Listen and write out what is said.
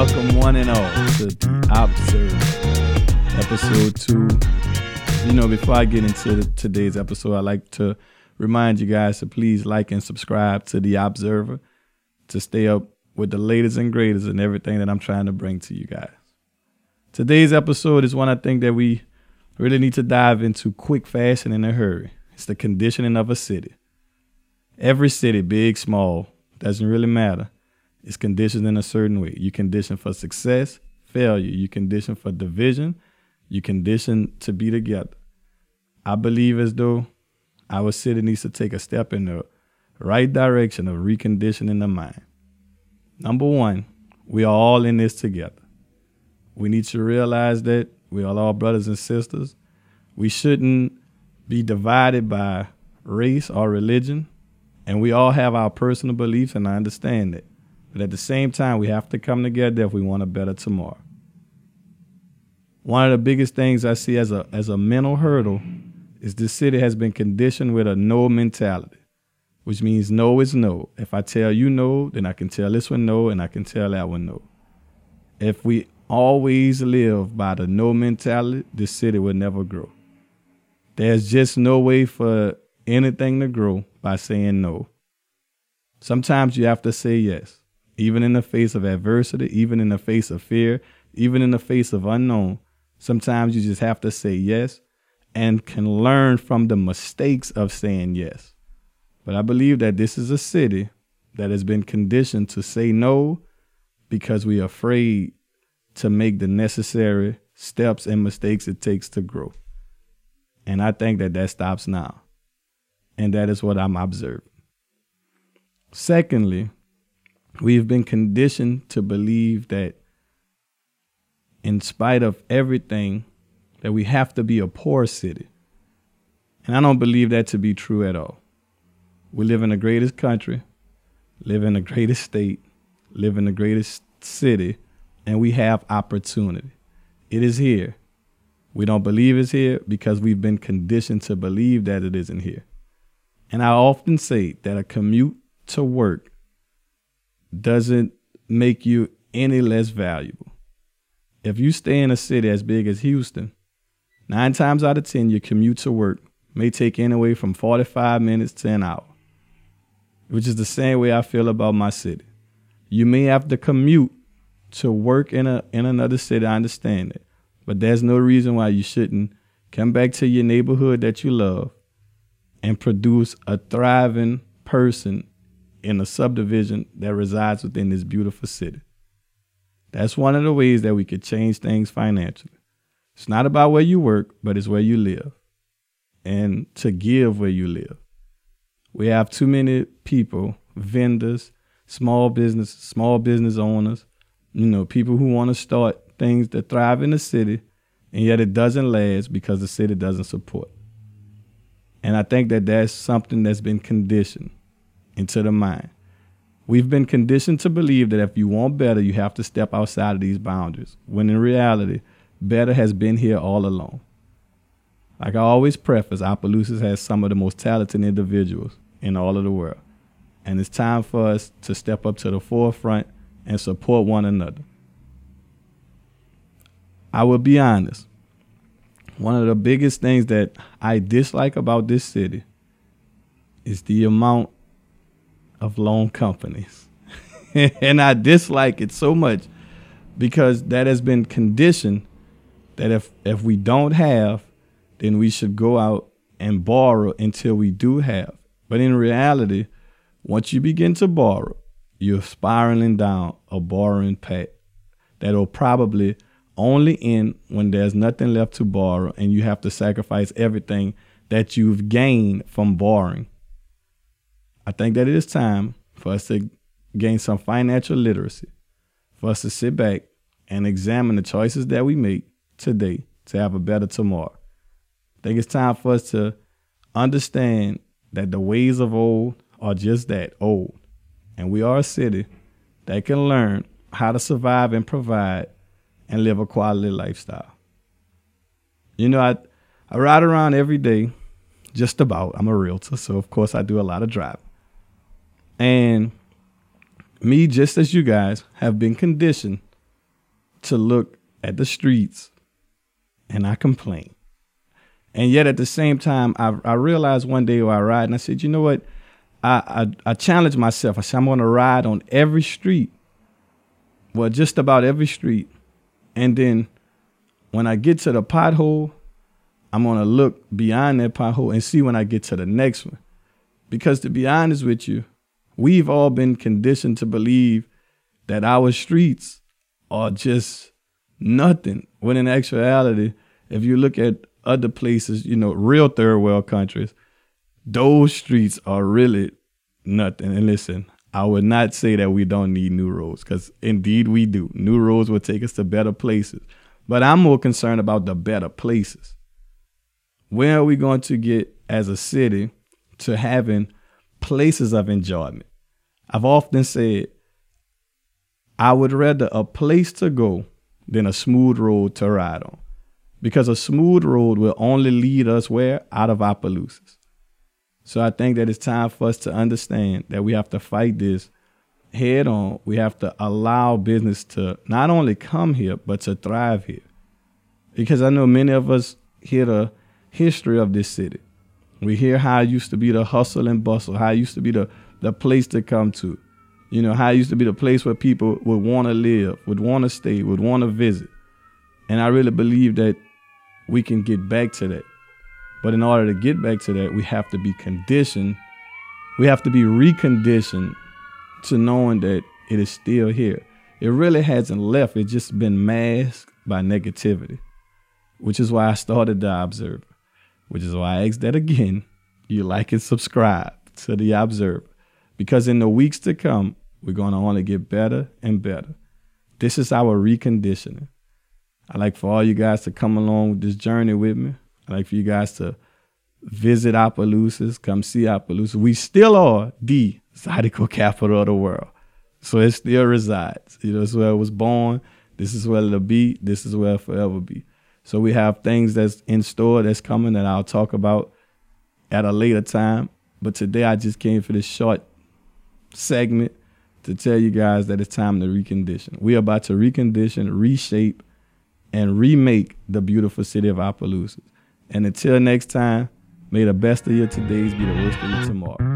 welcome one and all to the Observer, episode two. You know, before I get into today's episode, I'd like to remind you guys to please like and subscribe to the Observer to stay up with the latest and greatest and everything that I'm trying to bring to you guys. Today's episode is one I think that we really need to dive into quick, fast, and in a hurry. It's the conditioning of a city. Every city, big, small, doesn't really matter. It's conditioned in a certain way. You condition for success, failure. You condition for division. You condition to be together. I believe as though our city needs to take a step in the right direction of reconditioning the mind. Number one, we are all in this together. We need to realize that we are all brothers and sisters. We shouldn't be divided by race or religion. And we all have our personal beliefs, and I understand it. But at the same time, we have to come together if we want a better tomorrow. One of the biggest things I see as a as a mental hurdle is this city has been conditioned with a no mentality, which means no is no. If I tell you no, then I can tell this one no, and I can tell that one no. If we always live by the no mentality, this city will never grow. There's just no way for anything to grow by saying no. Sometimes you have to say yes, even in the face of adversity, even in the face of fear, even in the face of unknown. Sometimes you just have to say yes and can learn from the mistakes of saying yes. But I believe that this is a city that has been conditioned to say no because we are afraid to make the necessary steps and mistakes it takes to grow. And I think that that stops now. And that is what I'm observing. Secondly, we've been conditioned to believe that in spite of everything, that we have to be a poor city. And I don't believe that to be true at all. We live in the greatest country, live in the greatest state, live in the greatest city, and we have opportunity. It is here. We don't believe it's here because we've been conditioned to believe that it isn't here. And I often say that a commute to work doesn't make you any less valuable. If you stay in a city as big as Houston, nine times out of 10, your commute to work may take anywhere from 45 minutes to an hour, which is the same way I feel about my city. You may have to commute to work in a in another city, I understand it. But there's no reason why you shouldn't come back to your neighborhood that you love and produce a thriving person in a subdivision that resides within this beautiful city. That's one of the ways that we could change things financially. It's not about where you work, but it's where you live and to give where you live. We have too many people, vendors, small business, small business owners, you know, people who want to start things that thrive in the city, and yet it doesn't last because the city doesn't support. And I think that that's something that's been conditioned into the mind. We've been conditioned to believe that if you want better, you have to step outside of these boundaries, when in reality, better has been here all along. Like I always preface, Opelousas has some of the most talented individuals in all of the world. And it's time for us to step up to the forefront and support one another. I will be honest one of the biggest things that I dislike about this city is the amount of loan companies. and I dislike it so much because that has been conditioned that if if we don't have, then we should go out and borrow until we do have. But in reality, once you begin to borrow, you're spiraling down a borrowing path that'll probably only end when there's nothing left to borrow and you have to sacrifice everything that you've gained from borrowing. I think that it is time for us to gain some financial literacy, for us to sit back and examine the choices that we make today to have a better tomorrow. I think it's time for us to understand that the ways of old are just that old. And we are a city that can learn how to survive and provide and live a quality lifestyle. You know, I, I ride around every day, just about. I'm a realtor, so of course I do a lot of driving. And me, just as you guys, have been conditioned to look at the streets and I complain. And yet at the same time, I, I realized one day while I ride, and I said, you know what? I, I, I challenged myself. I said, I'm going to ride on every street, well, just about every street. And then when I get to the pothole, I'm going to look beyond that pothole and see when I get to the next one. Because to be honest with you, we've all been conditioned to believe that our streets are just nothing. When in actuality, if you look at other places, you know, real third world countries, those streets are really nothing. And listen, I would not say that we don't need new roads because indeed we do. New roads will take us to better places. But I'm more concerned about the better places. Where are we going to get as a city to having places of enjoyment? I've often said I would rather a place to go than a smooth road to ride on. Because a smooth road will only lead us where? Out of Opelousas. So I think that it's time for us to understand that we have to fight this head on. We have to allow business to not only come here, but to thrive here. Because I know many of us hear the history of this city. We hear how it used to be the hustle and bustle, how it used to be the, the place to come to. You know, how it used to be the place where people would want to live, would want to stay, would want to visit. And I really believe that we can get back to that. But in order to get back to that, we have to be conditioned. We have to be reconditioned to knowing that it is still here. It really hasn't left. It's just been masked by negativity, which is why I started the Observer, which is why I ask that again. You like and subscribe to the Observer, because in the weeks to come, we're going to only get better and better. This is our reconditioning. I'd like for all you guys to come along with this journey with me. I'd like for you guys to visit Opelousas, come see Opelousas. We still are the Zydeco capital of the world. So it still resides. You know, it's where it was born. This is where it'll be. This is where it'll forever be. So we have things that's in store that's coming that I'll talk about at a later time. But today I just came for this short segment to tell you guys that it's time to recondition. We're about to recondition, reshape, and remake the beautiful city of Opelousas. And until next time, may the best of your todays be the worst of your tomorrow.